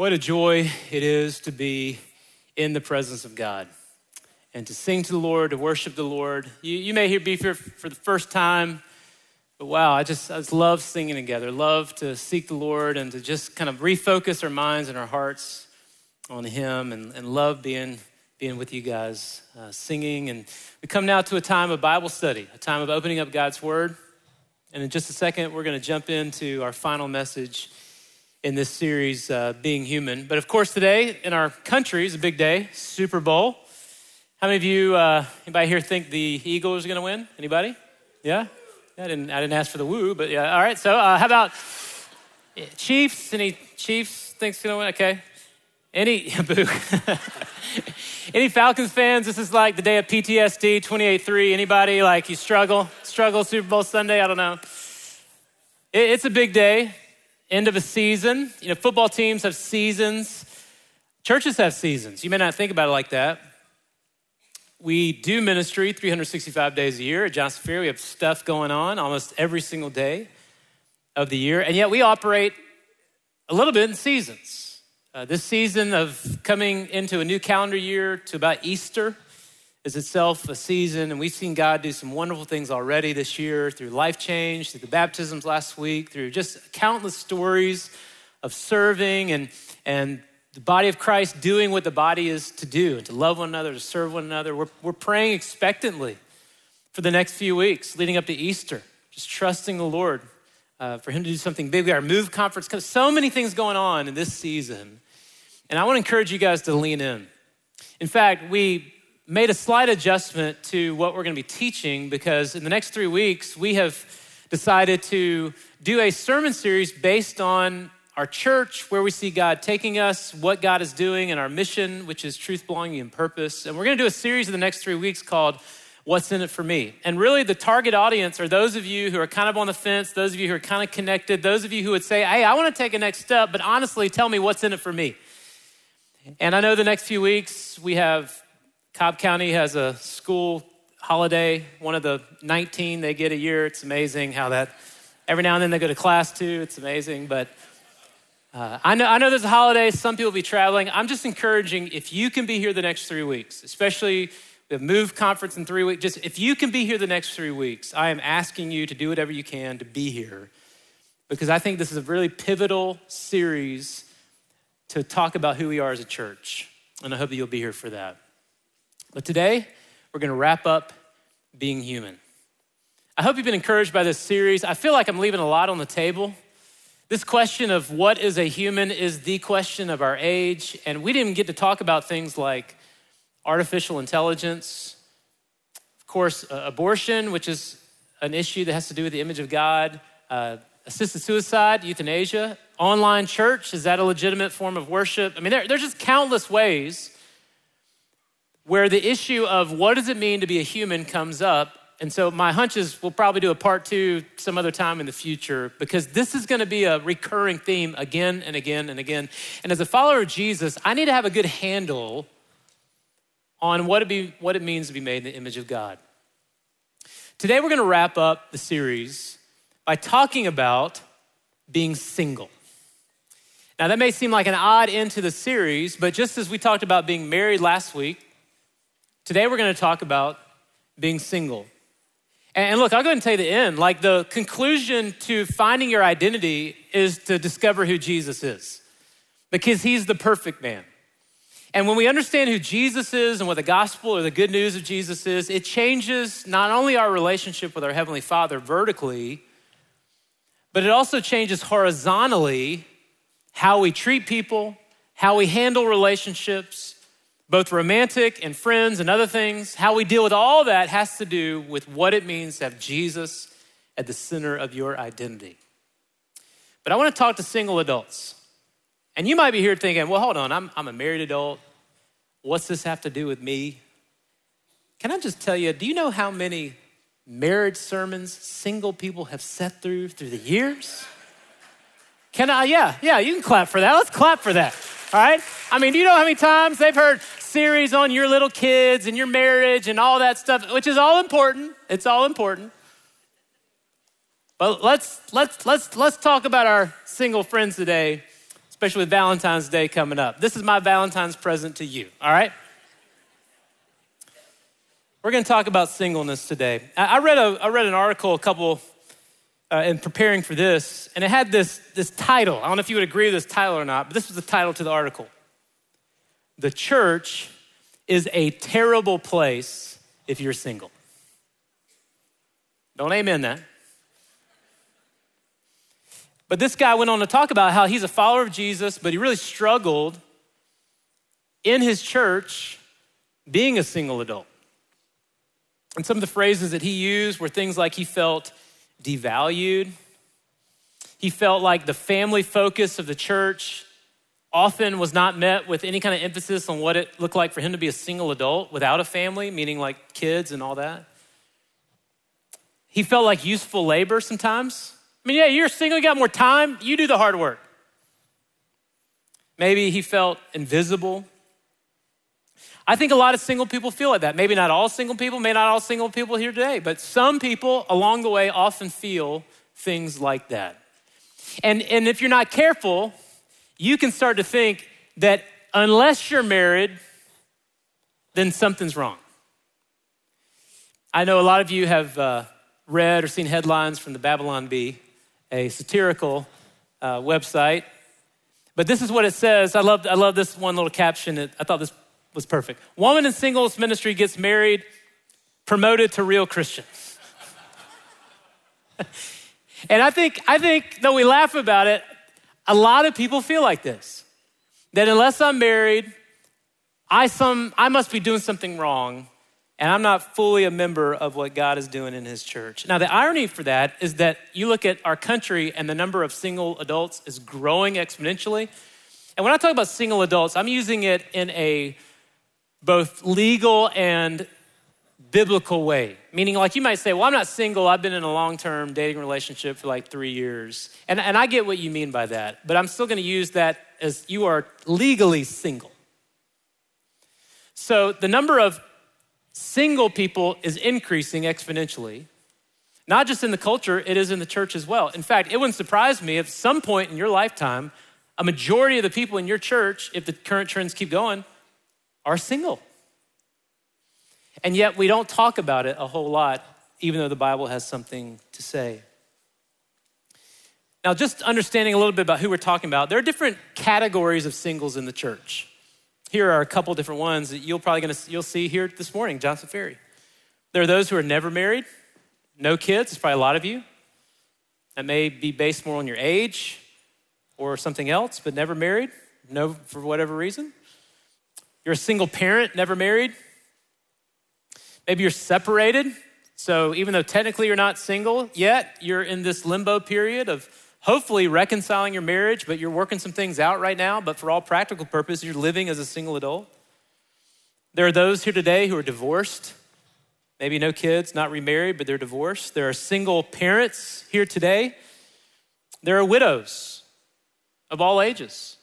What a joy it is to be in the presence of God and to sing to the Lord, to worship the Lord. You, you may be here for the first time, but wow, I just, I just love singing together, love to seek the Lord and to just kind of refocus our minds and our hearts on Him and, and love being, being with you guys, uh, singing. And we come now to a time of Bible study, a time of opening up God's Word. And in just a second, we're going to jump into our final message in this series, uh, Being Human. But of course, today in our country is a big day, Super Bowl. How many of you, uh, anybody here think the Eagles are going to win? Anybody? Yeah? I didn't, I didn't ask for the woo, but yeah. All right, so uh, how about Chiefs? Any Chiefs thinks going to win? Okay. Any, boo. Any Falcons fans? This is like the day of PTSD 28-3. Anybody like you struggle, struggle Super Bowl Sunday? I don't know. It, it's a big day end of a season. You know, football teams have seasons, churches have seasons. You may not think about it like that. We do ministry 365 days a year at Johnson Ferry. We have stuff going on almost every single day of the year, and yet we operate a little bit in seasons. Uh, this season of coming into a new calendar year to about Easter is itself a season, and we've seen God do some wonderful things already this year through life change, through the baptisms last week, through just countless stories of serving and, and the body of Christ doing what the body is to do, and to love one another, to serve one another. We're, we're praying expectantly for the next few weeks leading up to Easter, just trusting the Lord uh, for Him to do something big. We got our Move conference, so many things going on in this season. And I want to encourage you guys to lean in. In fact, we made a slight adjustment to what we're going to be teaching because in the next three weeks, we have decided to do a sermon series based on our church, where we see God taking us, what God is doing, and our mission, which is truth, belonging, and purpose. And we're going to do a series in the next three weeks called What's in It for Me? And really, the target audience are those of you who are kind of on the fence, those of you who are kind of connected, those of you who would say, Hey, I want to take a next step, but honestly, tell me what's in it for me. And I know the next few weeks we have Cobb County has a school holiday, one of the 19 they get a year. It's amazing how that, every now and then they go to class too. It's amazing. But uh, I, know, I know there's a holiday, some people will be traveling. I'm just encouraging if you can be here the next three weeks, especially the Move conference in three weeks, just if you can be here the next three weeks, I am asking you to do whatever you can to be here because I think this is a really pivotal series to talk about who we are as a church. And I hope that you'll be here for that. But today, we're going to wrap up being human. I hope you've been encouraged by this series. I feel like I'm leaving a lot on the table. This question of what is a human is the question of our age, and we didn't get to talk about things like artificial intelligence, of course, uh, abortion, which is an issue that has to do with the image of God, uh, assisted suicide, euthanasia, online church, is that a legitimate form of worship? I mean, there, there's just countless ways where the issue of what does it mean to be a human comes up. And so my hunch is we'll probably do a part two some other time in the future because this is going to be a recurring theme again and again and again. And as a follower of Jesus, I need to have a good handle on what it, be, what it means to be made in the image of God. Today, we're going to wrap up the series by talking about being single. Now, that may seem like an odd end to the series, but just as we talked about being married last week, Today we're going to talk about being single. And look, I'll go ahead and tell you the end. Like the conclusion to finding your identity is to discover who Jesus is, because he's the perfect man. And when we understand who Jesus is and what the gospel or the good news of Jesus is, it changes not only our relationship with our Heavenly Father vertically, but it also changes horizontally how we treat people, how we handle relationships, both romantic and friends and other things, how we deal with all that has to do with what it means to have Jesus at the center of your identity. But I want to talk to single adults. And you might be here thinking, well, hold on, I'm, I'm a married adult. What's this have to do with me? Can I just tell you, do you know how many marriage sermons single people have sat through through the years? Can I? Yeah, yeah, you can clap for that. Let's clap for that. All right? I mean, do you know how many times they've heard series on your little kids and your marriage and all that stuff, which is all important. It's all important. But let's let's let's let's talk about our single friends today. especially with Valentine's Day coming up. This is my Valentine's present to you, all right? We're going to talk about singleness today. I read, a, I read an article a couple uh, in preparing for this, and it had this, this title. I don't know if you would agree with this title or not, but this was the title to the article The Church is a Terrible Place If You're Single. Don't amen that. But this guy went on to talk about how he's a follower of Jesus, but he really struggled in his church being a single adult. And some of the phrases that he used were things like he felt devalued. He felt like the family focus of the church often was not met with any kind of emphasis on what it looked like for him to be a single adult without a family, meaning like kids and all that. He felt like useful labor sometimes. I mean, yeah, you're single, you got more time, you do the hard work. Maybe he felt invisible. I think a lot of single people feel like that. Maybe not all single people, maybe not all single people here today, but some people along the way often feel things like that. And, and if you're not careful, you can start to think that unless you're married, then something's wrong. I know a lot of you have uh, read or seen headlines from the Babylon Bee, a satirical uh, website. But this is what it says. I love, I love this one little caption. I thought this was perfect. Woman in singles ministry gets married, promoted to real Christians. and I think, I think, though we laugh about it, a lot of people feel like this. That unless I'm married, I, some, I must be doing something wrong, and I'm not fully a member of what God is doing in His church. Now, the irony for that is that you look at our country, and the number of single adults is growing exponentially. And when I talk about single adults, I'm using it in a both legal and biblical way. Meaning, like you might say, well, I'm not single, I've been in a long term dating relationship for like three years. And, and I get what you mean by that, but I'm still gonna use that as you are legally single. So the number of single people is increasing exponentially. Not just in the culture, it is in the church as well. In fact, it wouldn't surprise me if some point in your lifetime, a majority of the people in your church, if the current trends keep going, are single. And yet we don't talk about it a whole lot, even though the Bible has something to say. Now, just understanding a little bit about who we're talking about, there are different categories of singles in the church. Here are a couple different ones that you'll probably gonna you'll see here this morning, Johnson Ferry. There are those who are never married, no kids. It's probably a lot of you. That may be based more on your age or something else, but never married, no for whatever reason. You're a single parent, never married. Maybe you're separated. So even though technically you're not single yet, you're in this limbo period of hopefully reconciling your marriage, but you're working some things out right now. But for all practical purposes, you're living as a single adult. There are those here today who are divorced, maybe no kids, not remarried, but they're divorced. There are single parents here today. There are widows of all ages.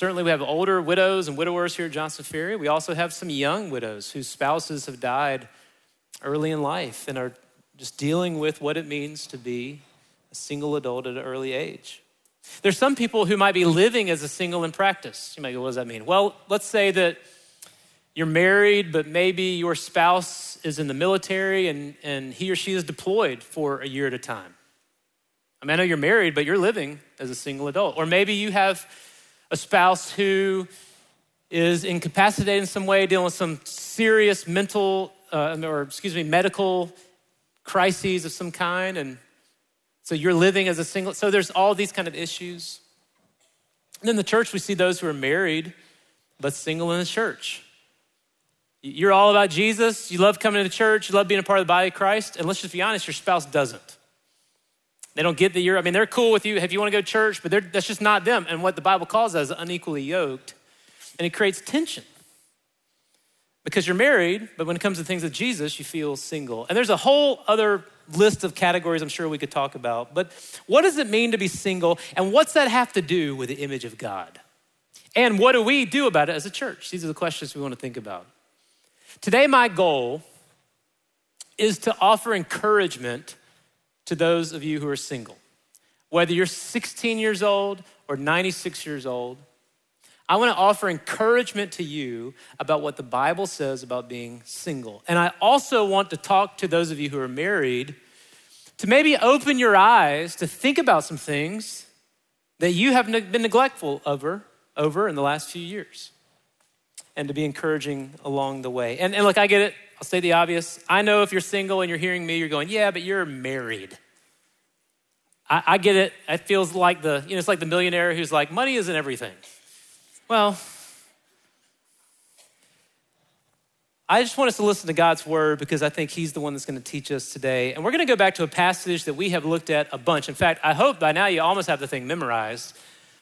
Certainly, we have older widows and widowers here at Johnson Ferry. We also have some young widows whose spouses have died early in life and are just dealing with what it means to be a single adult at an early age. There's some people who might be living as a single in practice. You might go, what does that mean? Well, let's say that you're married, but maybe your spouse is in the military and, and he or she is deployed for a year at a time. I mean, I know you're married, but you're living as a single adult. Or maybe you have a spouse who is incapacitated in some way, dealing with some serious mental uh, or, excuse me, medical crises of some kind. And so you're living as a single. So there's all these kind of issues. And in the church, we see those who are married but single in the church. You're all about Jesus. You love coming to the church. You love being a part of the body of Christ. And let's just be honest, your spouse doesn't. They don't get that you're, I mean, they're cool with you if you want to go to church, but that's just not them. And what the Bible calls as unequally yoked. And it creates tension because you're married, but when it comes to things of Jesus, you feel single. And there's a whole other list of categories I'm sure we could talk about. But what does it mean to be single? And what's that have to do with the image of God? And what do we do about it as a church? These are the questions we want to think about. Today, my goal is to offer encouragement to those of you who are single. Whether you're 16 years old or 96 years old, I want to offer encouragement to you about what the Bible says about being single. And I also want to talk to those of you who are married to maybe open your eyes to think about some things that you have been neglectful over, over in the last few years and to be encouraging along the way. And, and look, I get it. I'll say the obvious. I know if you're single and you're hearing me, you're going, yeah, but you're married. I, I get it. It feels like the, you know, it's like the millionaire who's like, money isn't everything. Well, I just want us to listen to God's word because I think He's the one that's going to teach us today. And we're going to go back to a passage that we have looked at a bunch. In fact, I hope by now you almost have the thing memorized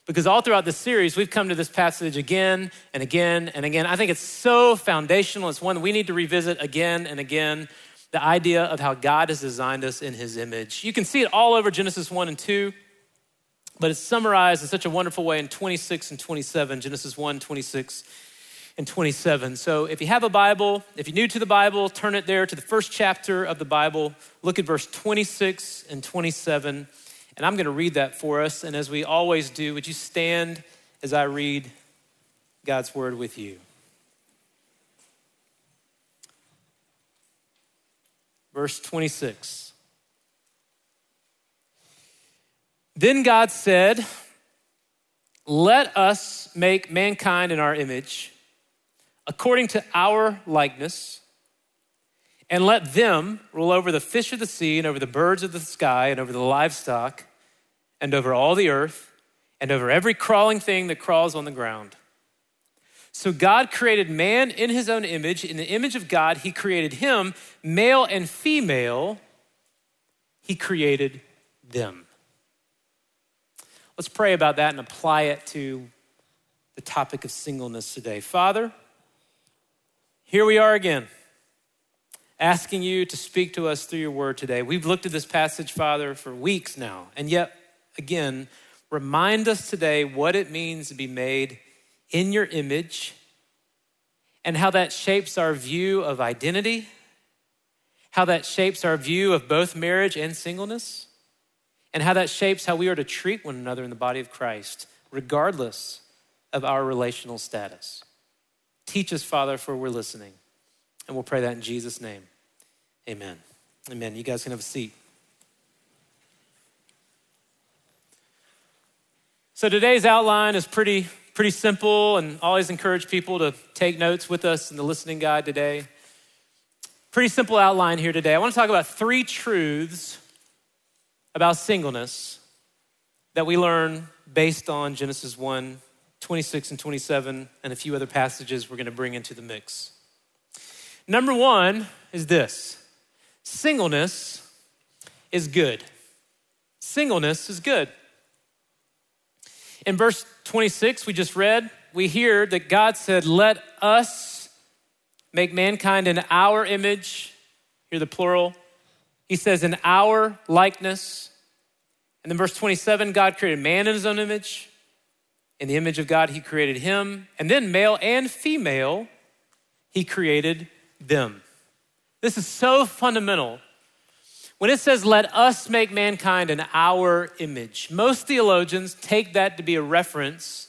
because all throughout this series, we've come to this passage again and again and again. I think it's so foundational. It's one we need to revisit again and again the idea of how God has designed us in His image. You can see it all over Genesis 1 and 2, but it's summarized in such a wonderful way in 26 and 27, Genesis 1, 26 and 27. So if you have a Bible, if you're new to the Bible, turn it there to the first chapter of the Bible. Look at verse 26 and 27. And I'm going to read that for us. And as we always do, would you stand as I read God's word with you? Verse 26. Then God said, Let us make mankind in our image, according to our likeness and let them rule over the fish of the sea and over the birds of the sky and over the livestock and over all the earth and over every crawling thing that crawls on the ground. So God created man in his own image. In the image of God, he created him, male and female, he created them. Let's pray about that and apply it to the topic of singleness today. Father, here we are again asking you to speak to us through your word today. We've looked at this passage, Father, for weeks now, and yet, again, remind us today what it means to be made in your image and how that shapes our view of identity, how that shapes our view of both marriage and singleness, and how that shapes how we are to treat one another in the body of Christ, regardless of our relational status. Teach us, Father, for we're listening. And we'll pray that in Jesus' name. Amen. Amen. You guys can have a seat. So today's outline is pretty pretty simple and always encourage people to take notes with us in the listening guide today. Pretty simple outline here today. I want to talk about three truths about singleness that we learn based on Genesis 1, 26 and 27, and a few other passages we're going to bring into the mix. Number one is this singleness is good. Singleness is good. In verse 26, we just read, we hear that God said, Let us make mankind in our image. Hear the plural. He says, In our likeness. And then verse 27, God created man in his own image. In the image of God, he created him. And then male and female, he created them. This is so fundamental. When it says, let us make mankind in our image, most theologians take that to be a reference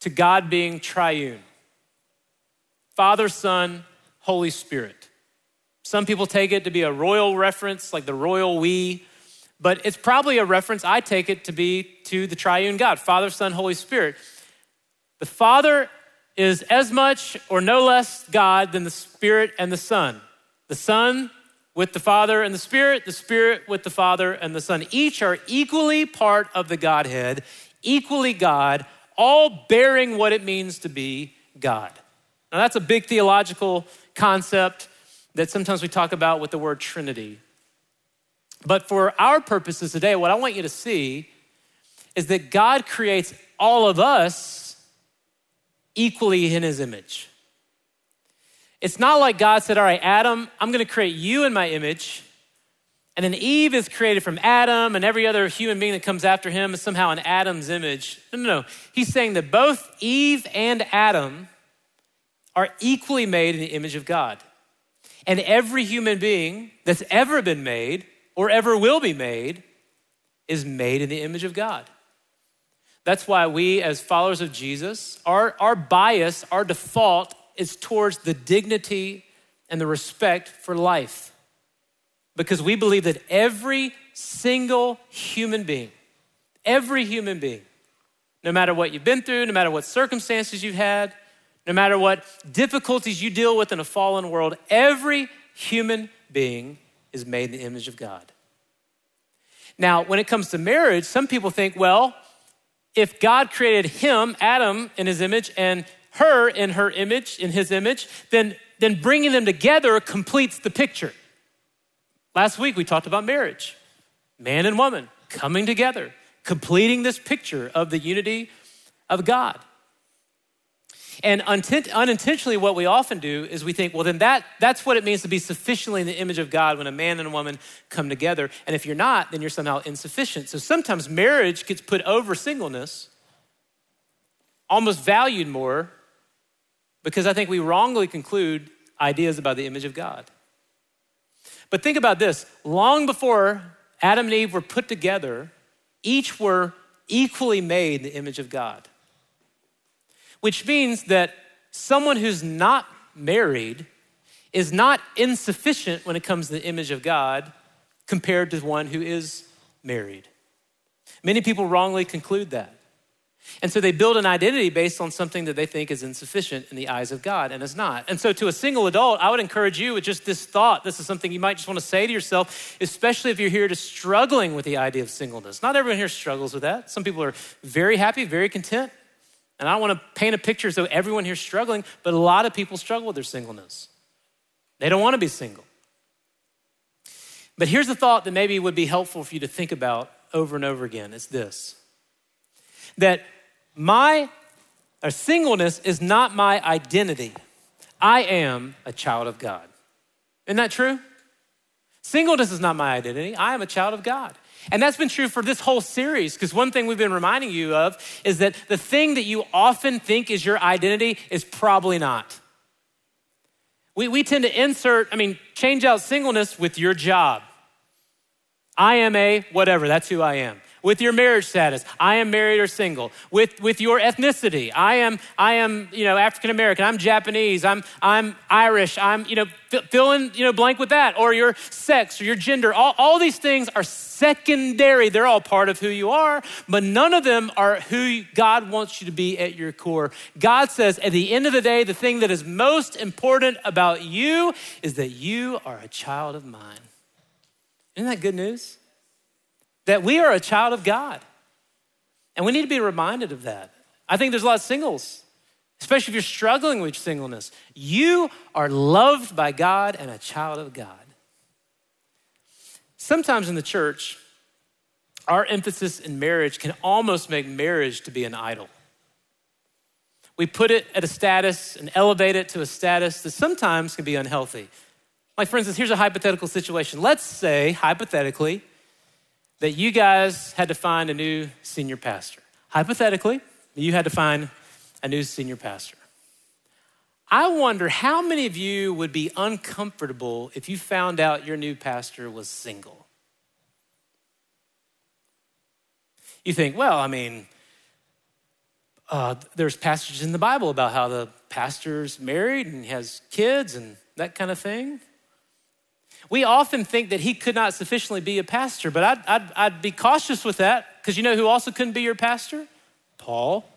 to God being triune Father, Son, Holy Spirit. Some people take it to be a royal reference, like the royal we, but it's probably a reference, I take it to be to the triune God Father, Son, Holy Spirit. The Father is as much or no less God than the Spirit and the Son. The Son with the Father and the Spirit, the Spirit with the Father and the Son. Each are equally part of the Godhead, equally God, all bearing what it means to be God. Now, that's a big theological concept that sometimes we talk about with the word Trinity. But for our purposes today, what I want you to see is that God creates all of us equally in his image. It's not like God said, All right, Adam, I'm going to create you in my image. And then Eve is created from Adam, and every other human being that comes after him is somehow in Adam's image. No, no, no. He's saying that both Eve and Adam are equally made in the image of God. And every human being that's ever been made or ever will be made is made in the image of God. That's why we, as followers of Jesus, our, our bias, our default is towards the dignity and the respect for life. Because we believe that every single human being, every human being, no matter what you've been through, no matter what circumstances you've had, no matter what difficulties you deal with in a fallen world, every human being is made in the image of God. Now, when it comes to marriage, some people think, well, if God created him, Adam, in his image, and her in her image, in his image, then, then bringing them together completes the picture. Last week we talked about marriage, man and woman coming together, completing this picture of the unity of God. And unintentionally, what we often do is we think, well, then that, that's what it means to be sufficiently in the image of God when a man and a woman come together. And if you're not, then you're somehow insufficient. So sometimes marriage gets put over singleness, almost valued more, because I think we wrongly conclude ideas about the image of God. But think about this long before Adam and Eve were put together, each were equally made in the image of God which means that someone who's not married is not insufficient when it comes to the image of God compared to one who is married. Many people wrongly conclude that. And so they build an identity based on something that they think is insufficient in the eyes of God and is not. And so to a single adult, I would encourage you with just this thought. This is something you might just want to say to yourself, especially if you're here to struggling with the idea of singleness. Not everyone here struggles with that. Some people are very happy, very content. And I don't want to paint a picture so everyone here's struggling, but a lot of people struggle with their singleness. They don't want to be single. But here's a thought that maybe would be helpful for you to think about over and over again. It's this that my or singleness is not my identity. I am a child of God. Isn't that true? Singleness is not my identity. I am a child of God. And that's been true for this whole series, because one thing we've been reminding you of is that the thing that you often think is your identity is probably not. We, we tend to insert, I mean, change out singleness with your job. I am a whatever, that's who I am with your marriage status. I am married or single. With, with your ethnicity. I am, I am, you know, African American. I'm Japanese. I'm, I'm Irish. I'm, you know, fill in, you know, blank with that. Or your sex or your gender. All, all these things are secondary. They're all part of who you are, but none of them are who God wants you to be at your core. God says at the end of the day, the thing that is most important about you is that you are a child of mine. Isn't that good news? That we are a child of God. And we need to be reminded of that. I think there's a lot of singles, especially if you're struggling with singleness. You are loved by God and a child of God. Sometimes in the church, our emphasis in marriage can almost make marriage to be an idol. We put it at a status and elevate it to a status that sometimes can be unhealthy. Like, for instance, here's a hypothetical situation. Let's say, hypothetically, that you guys had to find a new senior pastor. Hypothetically, you had to find a new senior pastor. I wonder how many of you would be uncomfortable if you found out your new pastor was single. You think, well, I mean, uh, there's passages in the Bible about how the pastor's married and has kids and that kind of thing. We often think that he could not sufficiently be a pastor, but I'd, I'd, I'd be cautious with that because you know who also couldn't be your pastor? Paul.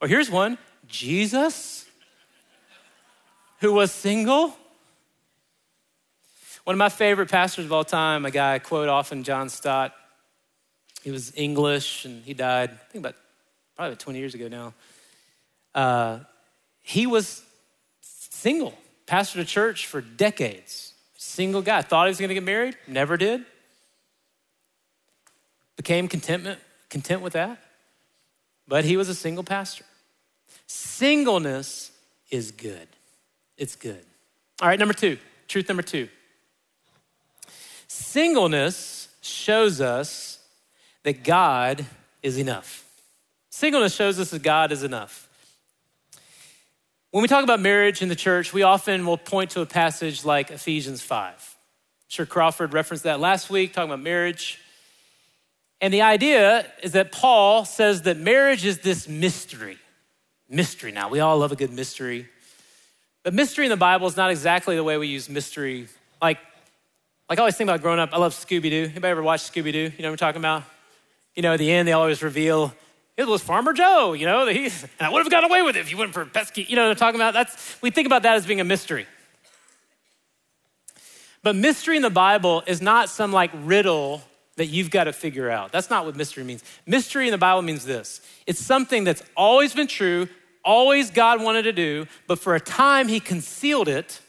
Or here's one Jesus, who was single. One of my favorite pastors of all time, a guy I quote often, John Stott. He was English and he died, I think about probably 20 years ago now. Uh, he was single pastored a church for decades. Single guy. Thought he was going to get married, never did. Became contentment, content with that. But he was a single pastor. Singleness is good. It's good. All right, number two, truth number two. Singleness shows us that God is enough. Singleness shows us that God is enough. When we talk about marriage in the church, we often will point to a passage like Ephesians 5. I'm sure Crawford referenced that last week, talking about marriage. And the idea is that Paul says that marriage is this mystery. Mystery now. We all love a good mystery. But mystery in the Bible is not exactly the way we use mystery. Like, like I always think about growing up, I love Scooby Doo. Anybody ever watch Scooby Doo? You know what I'm talking about? You know, at the end, they always reveal it was Farmer Joe, you know, that he, and I would have gotten away with it if you went for pesky, you know what I'm talking about? That's, we think about that as being a mystery. But mystery in the Bible is not some like riddle that you've got to figure out. That's not what mystery means. Mystery in the Bible means this it's something that's always been true, always God wanted to do, but for a time he concealed it,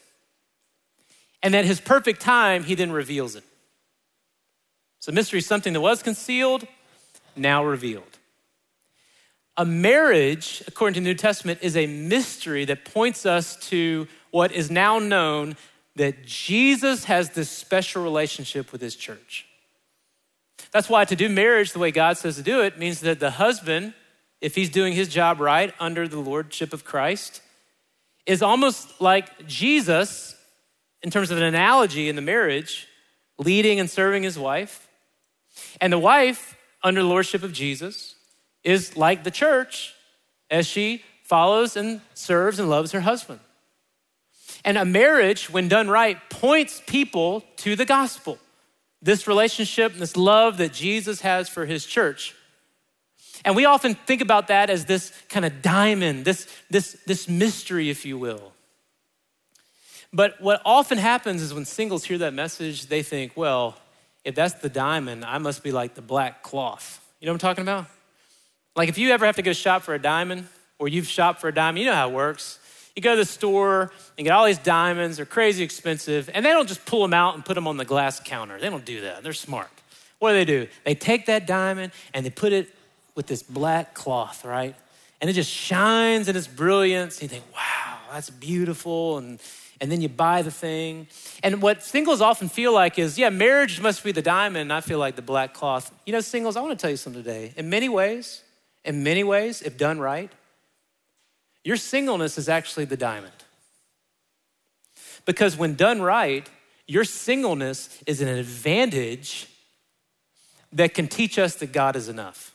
and at his perfect time, he then reveals it. So mystery is something that was concealed, now revealed. A marriage, according to the New Testament, is a mystery that points us to what is now known that Jesus has this special relationship with his church. That's why to do marriage the way God says to do it means that the husband, if he's doing his job right under the lordship of Christ, is almost like Jesus in terms of an analogy in the marriage, leading and serving his wife. And the wife, under the lordship of Jesus, is like the church as she follows and serves and loves her husband. And a marriage, when done right, points people to the gospel. This relationship, this love that Jesus has for his church. And we often think about that as this kind of diamond, this, this, this mystery, if you will. But what often happens is when singles hear that message, they think, well, if that's the diamond, I must be like the black cloth. You know what I'm talking about? Like if you ever have to go shop for a diamond, or you've shopped for a diamond, you know how it works. You go to the store and get all these diamonds, they're crazy expensive, and they don't just pull them out and put them on the glass counter. They don't do that. They're smart. What do they do? They take that diamond and they put it with this black cloth, right? And it just shines in its brilliance. And you think, wow, that's beautiful. And, and then you buy the thing. And what singles often feel like is, yeah, marriage must be the diamond. I feel like the black cloth. You know, singles, I want to tell you something today. In many ways, in many ways, if done right, your singleness is actually the diamond. Because when done right, your singleness is an advantage that can teach us that God is enough.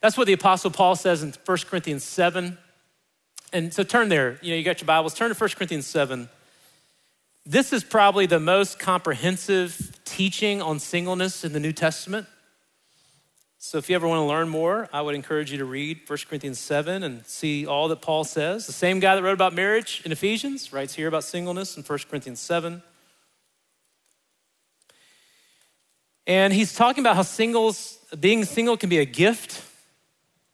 That's what the Apostle Paul says in 1 Corinthians 7. And so turn there, you know, you got your Bibles, turn to 1 Corinthians 7. This is probably the most comprehensive teaching on singleness in the New Testament. So if you ever want to learn more, I would encourage you to read 1 Corinthians 7 and see all that Paul says. The same guy that wrote about marriage in Ephesians writes here about singleness in 1 Corinthians 7. And he's talking about how singles, being single can be a gift,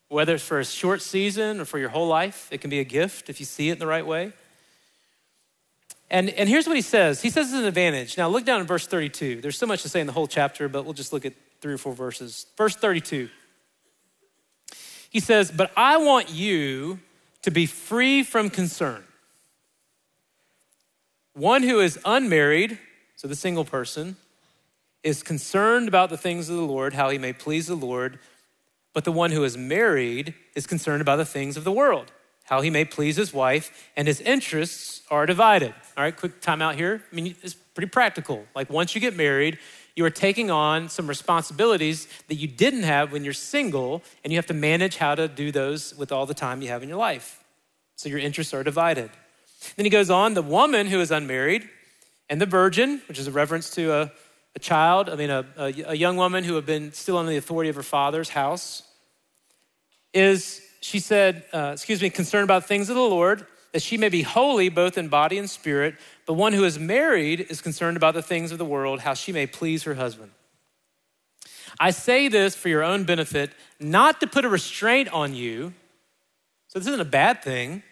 whether it's for a short season or for your whole life. It can be a gift if you see it in the right way. And, and here's what he says. He says it's an advantage. Now look down in verse 32. There's so much to say in the whole chapter, but we'll just look at three or four verses. Verse 32. He says, But I want you to be free from concern. One who is unmarried, so the single person, is concerned about the things of the Lord, how he may please the Lord. But the one who is married is concerned about the things of the world, how he may please his wife, and his interests are divided. All right, quick time out here. I mean, it's pretty practical. Like once you get married, you are taking on some responsibilities that you didn't have when you're single, and you have to manage how to do those with all the time you have in your life. So your interests are divided. Then he goes on the woman who is unmarried and the virgin, which is a reference to a, a child, I mean, a, a, a young woman who had been still under the authority of her father's house, is, she said, uh, excuse me, concerned about things of the Lord, that she may be holy both in body and spirit. But one who is married is concerned about the things of the world, how she may please her husband. I say this for your own benefit, not to put a restraint on you. So this isn't a bad thing.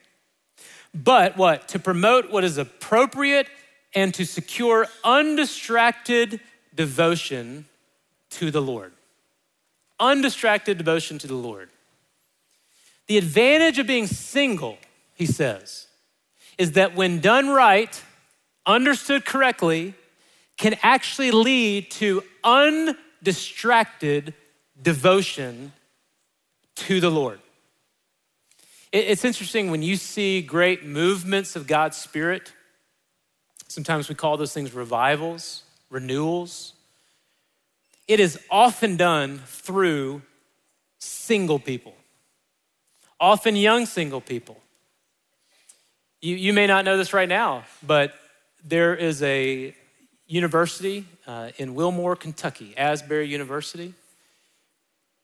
But what? To promote what is appropriate and to secure undistracted devotion to the Lord. Undistracted devotion to the Lord. The advantage of being single, he says, is that when done right, understood correctly, can actually lead to undistracted devotion to the Lord. It's interesting when you see great movements of God's Spirit. Sometimes we call those things revivals, renewals. it is often done through single people, often young single people. You, you may not know this right now, but there is a university uh, in Wilmore, Kentucky, Asbury University.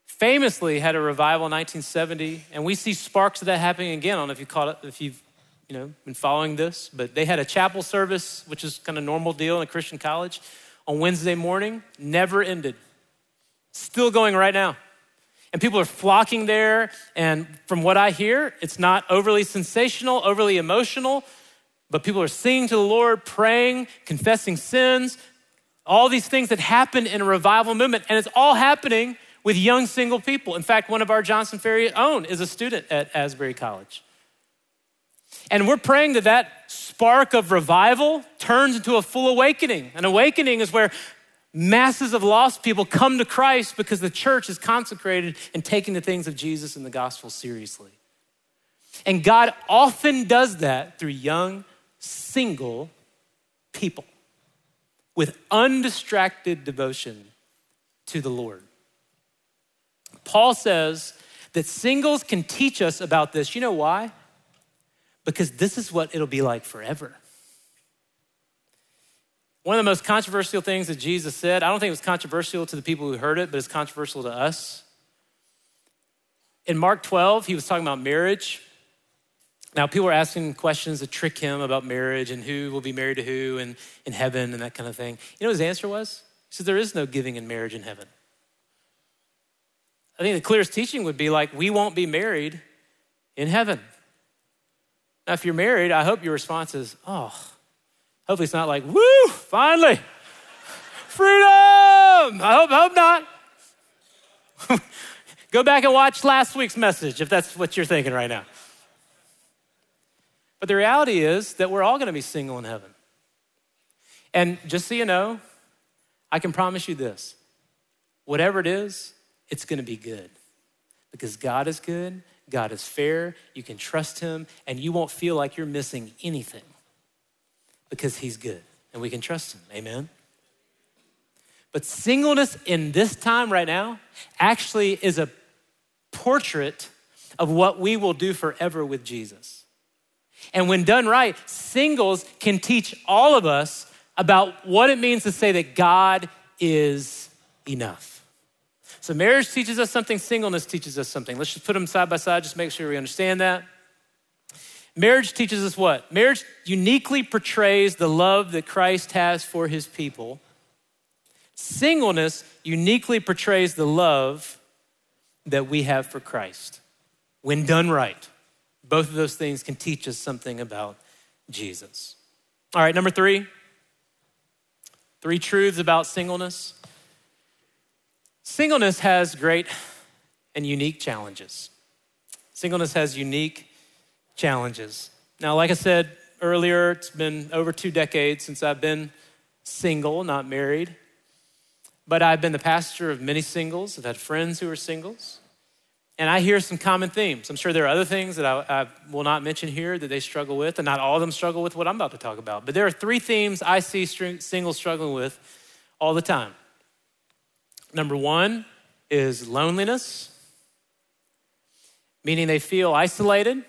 Famously had a revival in 1970, and we see sparks of that happening again. I don't know if you caught it, if you've you know been following this, but they had a chapel service, which is kind of normal deal in a Christian college, on Wednesday morning. Never ended. Still going right now. And people are flocking there. And from what I hear, it's not overly sensational, overly emotional, but people are singing to the Lord, praying, confessing sins, all these things that happen in a revival movement. And it's all happening with young single people. In fact, one of our Johnson Ferry own is a student at Asbury College. And we're praying that that spark of revival turns into a full awakening. An awakening is where masses of lost people come to Christ because the church is consecrated and taking the things of Jesus and the gospel seriously. And God often does that through young single people with undistracted devotion to the Lord. Paul says that singles can teach us about this. You know why? Because this is what it'll be like forever. One of the most controversial things that Jesus said, I don't think it was controversial to the people who heard it, but it's controversial to us. In Mark 12, he was talking about marriage. Now, people were asking questions to trick him about marriage and who will be married to who and in heaven and that kind of thing. You know his answer was? He said, There is no giving in marriage in heaven. I think the clearest teaching would be like, we won't be married in heaven. Now, if you're married, I hope your response is, oh, hopefully it's not like, woo, finally, freedom. I hope, hope not. Go back and watch last week's message if that's what you're thinking right now. But the reality is that we're all going to be single in heaven. And just so you know, I can promise you this whatever it is, it's going to be good because God is good, God is fair, you can trust Him, and you won't feel like you're missing anything because He's good and we can trust Him. Amen? But singleness in this time right now actually is a portrait of what we will do forever with Jesus. And when done right, singles can teach all of us about what it means to say that God is enough. So, marriage teaches us something, singleness teaches us something. Let's just put them side by side, just make sure we understand that. Marriage teaches us what? Marriage uniquely portrays the love that Christ has for his people. Singleness uniquely portrays the love that we have for Christ when done right. Both of those things can teach us something about Jesus. All right, number three three truths about singleness. Singleness has great and unique challenges. Singleness has unique challenges. Now, like I said earlier, it's been over two decades since I've been single, not married. But I've been the pastor of many singles. I've had friends who are singles. And I hear some common themes. I'm sure there are other things that I, I, will not mention here that they struggle with, and not all of them struggle with what I'm about to talk about. But there are three themes I see singles struggling with all the time. Number one is loneliness, meaning they feel isolated.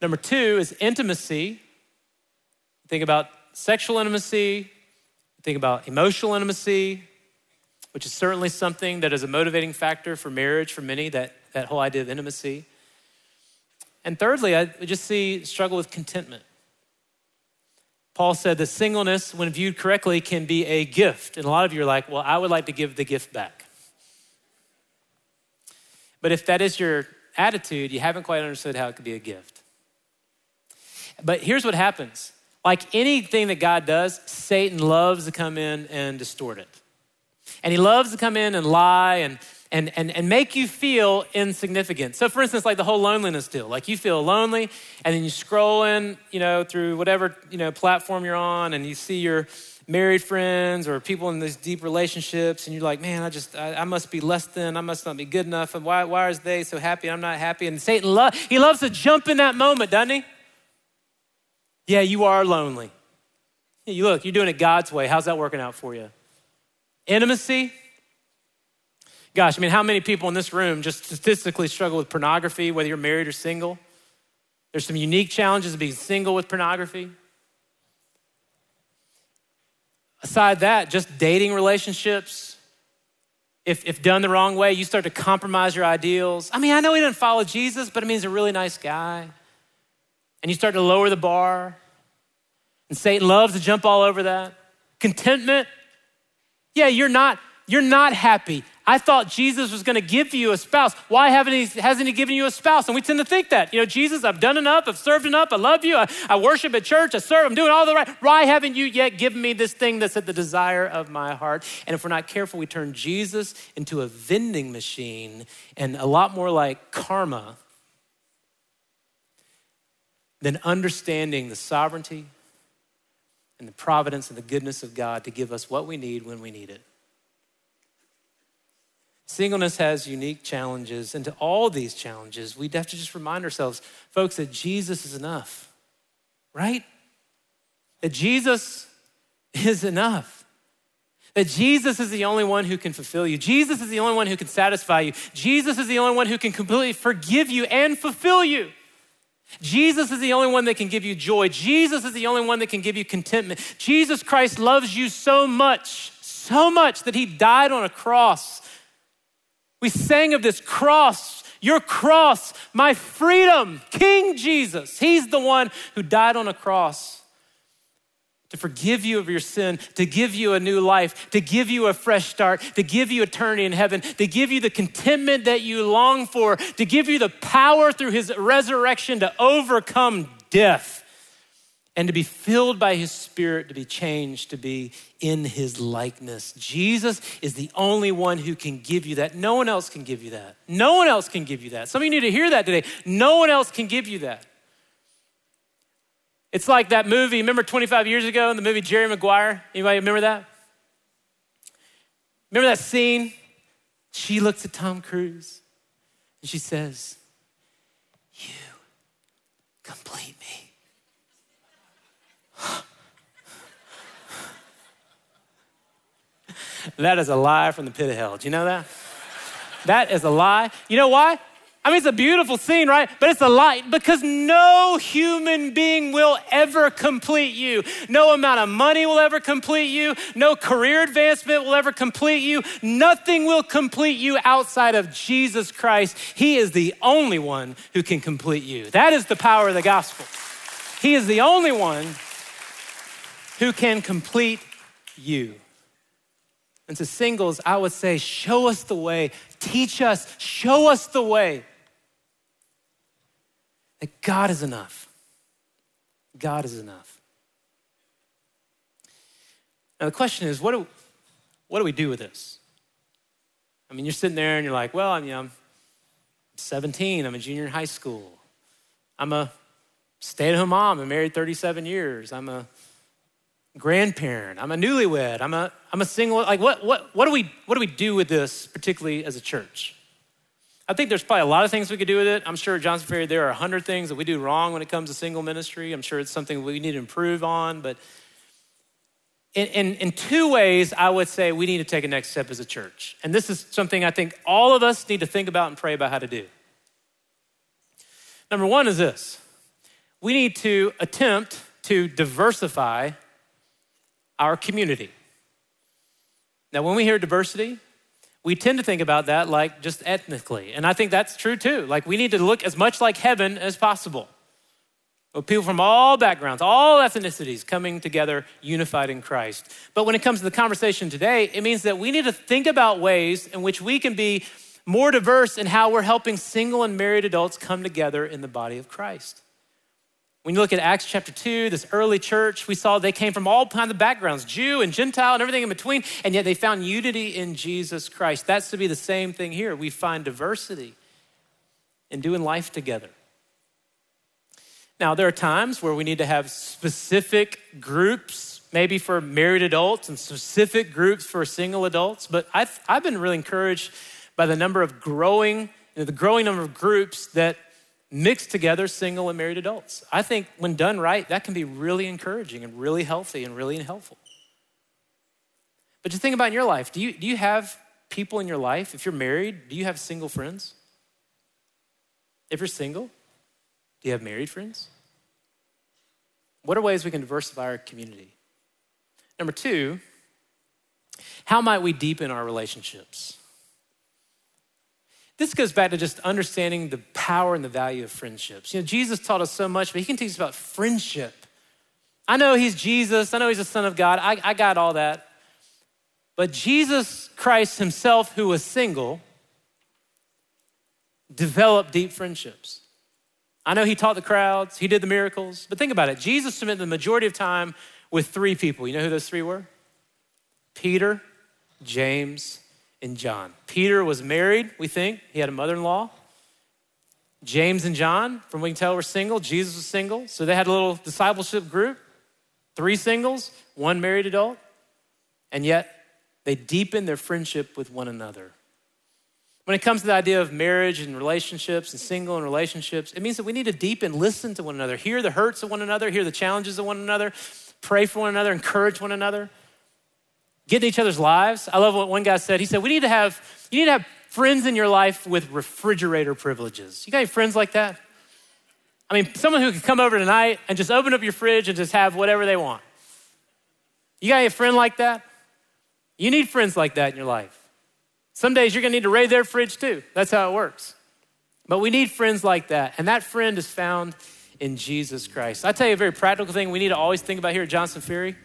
Number two is intimacy. Think about sexual intimacy, think about emotional intimacy, which is certainly something that is a motivating factor for marriage for many, that, that whole idea of intimacy. And thirdly, I just see struggle with contentment. Paul said that singleness, when viewed correctly, can be a gift. And a lot of you are like, well, I would like to give the gift back. But if that is your attitude, you haven't quite understood how it could be a gift. But here's what happens like anything that God does, Satan loves to come in and distort it. And he loves to come in and lie and, and, and, and make you feel insignificant. So, for instance, like the whole loneliness deal, like you feel lonely, and then you scroll in, you know, through whatever, you know, platform you're on, and you see your married friends or people in these deep relationships, and you're like, man, I just, I, I must be less than, I must not be good enough, and why, why are they so happy? I'm not happy. And Satan, lo- he loves to jump in that moment, doesn't he? Yeah, you are lonely. You look, you're doing it God's way. How's that working out for you? intimacy. Gosh, I mean, how many people in this room just statistically struggle with pornography, whether you're married or single? There's some unique challenges of being single with pornography. Aside that, just dating relationships. If, if done the wrong way, you start to compromise your ideals. I mean, I know he didn't follow Jesus, but I mean, he's a really nice guy. And you start to lower the bar. And Satan loves to jump all over that. Contentment. Yeah, you're not, you're not happy. I thought Jesus was going to give you a spouse. Why haven't he, hasn't he given you a spouse? And we tend to think that, you know, Jesus, I've done enough, I've served enough, I love you, I, I worship at church, I serve, I'm doing all the right. Why haven't you yet given me this thing that's at the desire of my heart? And if we're not careful, we turn Jesus into a vending machine and a lot more like karma than understanding the sovereignty and the providence and the goodness of God to give us what we need when we need it. Singleness has unique challenges, and to all these challenges, we have to just remind ourselves, folks, that Jesus is enough, right? That Jesus is enough. That Jesus is the only one who can fulfill you. Jesus is the only one who can satisfy you. Jesus is the only one who can completely forgive you and fulfill you. Jesus is the only one that can give you joy. Jesus is the only one that can give you contentment. Jesus Christ loves you so much, so much that he died on a cross we sang of this cross, your cross, my freedom, King Jesus. He's the one who died on a cross to forgive you of your sin, to give you a new life, to give you a fresh start, to give you eternity in heaven, to give you the contentment that you long for, to give you the power through his resurrection to overcome death and to be filled by his spirit, to be changed, to be in his likeness. Jesus is the only one who can give you that. No one else can give you that. No one else can give you that. Some of you need to hear that today. No one else can give you that. It's like that movie, remember 25 years ago in the movie Jerry Maguire? Anybody remember that? Remember that scene? She looks at Tom Cruise and she says, You complete me. that is a lie from the pit of hell. Do you know that? That is a lie. You know why? I mean, it's a beautiful scene, right? But it's a lie because no human being will ever complete you. No amount of money will ever complete you. No career advancement will ever complete you. Nothing will complete you outside of Jesus Christ. He is the only one who can complete you. That is the power of the gospel. He is the only one who can complete you. And to singles, I would say, show us the way, teach us, show us the way that God is enough. God is enough. Now, the question is, what do, what do we do with this? I mean, you're sitting there and you're like, well, I mean, I'm 17, I'm a junior in high school. I'm a stay at home mom, I'm married 37 years. I'm a grandparent. I'm a newlywed. I'm a, I'm a single. Like, what, what, what, do we, what do we do with this, particularly as a church? I think there's probably a lot of things we could do with it. I'm sure at Johnson Ferry there are a hundred things that we do wrong when it comes to single ministry. I'm sure it's something we need to improve on. But in, in, in two ways, I would say we need to take a next step as a church. And this is something I think all of us need to think about and pray about how to do. Number one is this we need to attempt to diversify our community. Now, when we hear diversity, we tend to think about that like just ethnically. And I think that's true too. Like we need to look as much like heaven as possible. With people from all backgrounds, all ethnicities coming together, unified in Christ. But when it comes to the conversation today, it means that we need to think about ways in which we can be more diverse in how we're helping single and married adults come together in the body of Christ. When you look at Acts chapter 2, this early church, we saw they came from all kinds of backgrounds, Jew and Gentile and everything in between, and yet they found unity in Jesus Christ. That's to be the same thing here. We find diversity in doing life together. Now, there are times where we need to have specific groups, maybe for married adults and specific groups for single adults, but I've, I've been really encouraged by the number of growing, the growing number of groups that mix together single and married adults. I think when done right, that can be really encouraging and really healthy and really helpful. But just think about in your life do you, do you have people in your life? If you're married, do you have single friends? If you're single, do you have married friends? What are ways we can diversify our community? Number two, how might we deepen our relationships? This goes back to just understanding the power and the value of friendships. You know, Jesus taught us so much, but he can teach us about friendship. I know he's Jesus, I know he's the Son of God, I, I got all that. But Jesus Christ himself, who was single, developed deep friendships. I know he taught the crowds, he did the miracles, but think about it. Jesus spent the majority of time with three people. You know who those three were? Peter, James, and John. Peter was married, we think. He had a mother in law. James and John, from what we can tell, were single. Jesus was single. So they had a little discipleship group three singles, one married adult. And yet they deepened their friendship with one another. When it comes to the idea of marriage and relationships and single and relationships, it means that we need to deepen, listen to one another, hear the hurts of one another, hear the challenges of one another, pray for one another, encourage one another get in each other's lives. I love what one guy said. He said, We need to have, you need to have friends in your life with refrigerator privileges. You got any friends like that? I mean, someone who could come over tonight and just open up your fridge and just have whatever they want. You got a friend like that? You need friends like that in your life. Some days you're gonna need to raid their fridge too. That's how it works. But we need friends like that. And that friend is found in Jesus Christ. I tell you a very practical thing we need to always think about here at Johnson Ferry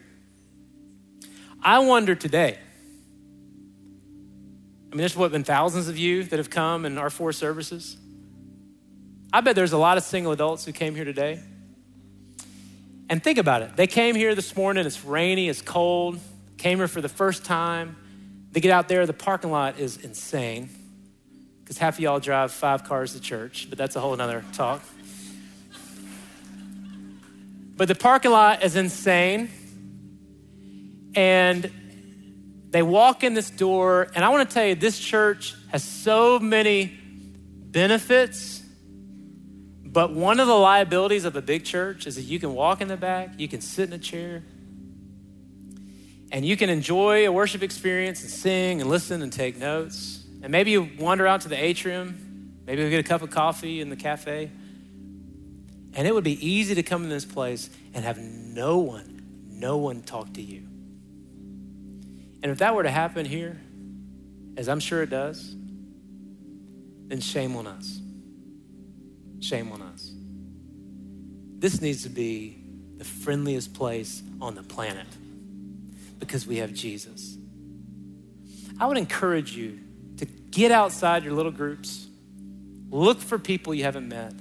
I wonder today. I mean, there's what been thousands of you that have come in our four services. I bet there's a lot of single adults who came here today. And think about it. They came here this morning, it's rainy, it's cold, came here for the first time. They get out there, the parking lot is insane. Because half of y'all drive five cars to church, but that's a whole other talk. But the parking lot is insane. And they walk in this door, and I want to tell you, this church has so many benefits. But one of the liabilities of a big church is that you can walk in the back, you can sit in a chair, and you can enjoy a worship experience and sing and listen and take notes. And maybe you wander out to the atrium, maybe you get a cup of coffee in the cafe. And it would be easy to come in this place and have no one, no one talk to you. And if that were to happen here, as I'm sure it does, then shame on us. Shame on us. This needs to be the friendliest place on the planet because we have Jesus. I would encourage you to get outside your little groups, look for people you haven't met,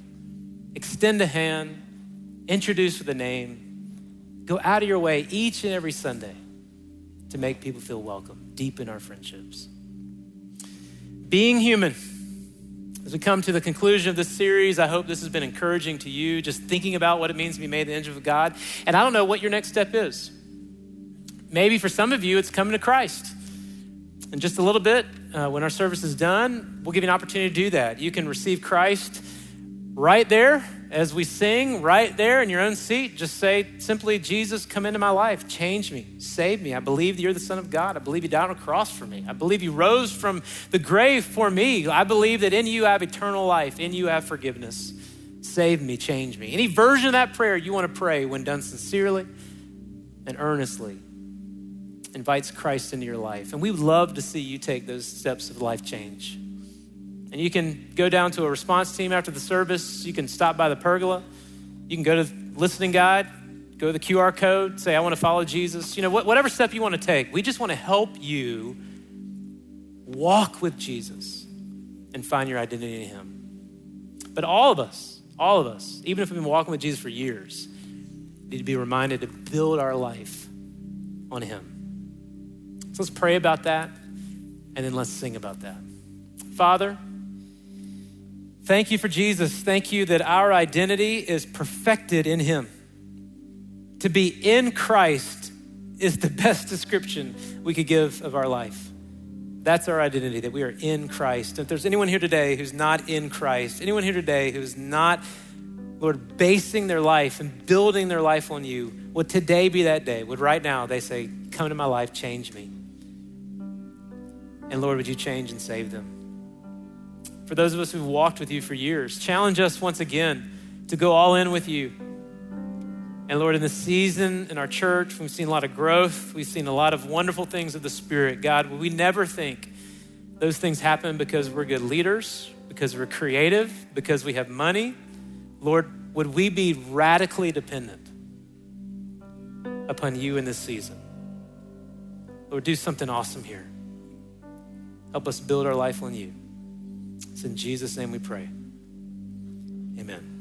extend a hand, introduce with a name, go out of your way each and every Sunday to make people feel welcome, deepen our friendships. Being human. As we come to the conclusion of this series, I hope this has been encouraging to you, just thinking about what it means to be made the image of God. And I don't know what your next step is. Maybe for some of you, it's coming to Christ. In just a little bit, uh, when our service is done, we'll give you an opportunity to do that. You can receive Christ right there as we sing right there in your own seat, just say simply, Jesus, come into my life, change me, save me. I believe you're the Son of God. I believe you died on a cross for me. I believe you rose from the grave for me. I believe that in you I have eternal life, in you I have forgiveness. Save me, change me. Any version of that prayer you want to pray when done sincerely and earnestly invites Christ into your life. And we would love to see you take those steps of life change. And you can go down to a response team after the service. You can stop by the pergola. You can go to listening guide, go to the QR code, say, I want to follow Jesus. You know, whatever step you want to take, we just want to help you walk with Jesus and find your identity in Him. But all of us, all of us, even if we've been walking with Jesus for years, need to be reminded to build our life on Him. So let's pray about that and then let's sing about that. Father, Thank you for Jesus. Thank you that our identity is perfected in Him. To be in Christ is the best description we could give of our life. That's our identity, that we are in Christ. If there's anyone here today who's not in Christ, anyone here today who's not, Lord, basing their life and building their life on you, would today be that day? Would right now they say, Come to my life, change me? And Lord, would you change and save them? For those of us who've walked with you for years, challenge us once again to go all in with you. And Lord, in this season in our church, we've seen a lot of growth. We've seen a lot of wonderful things of the Spirit. God, we never think those things happen because we're good leaders, because we're creative, because we have money. Lord, would we be radically dependent upon you in this season? Lord, do something awesome here. Help us build our life on you. It's in Jesus' name we pray. Amen.